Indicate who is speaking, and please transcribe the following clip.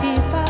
Speaker 1: give up.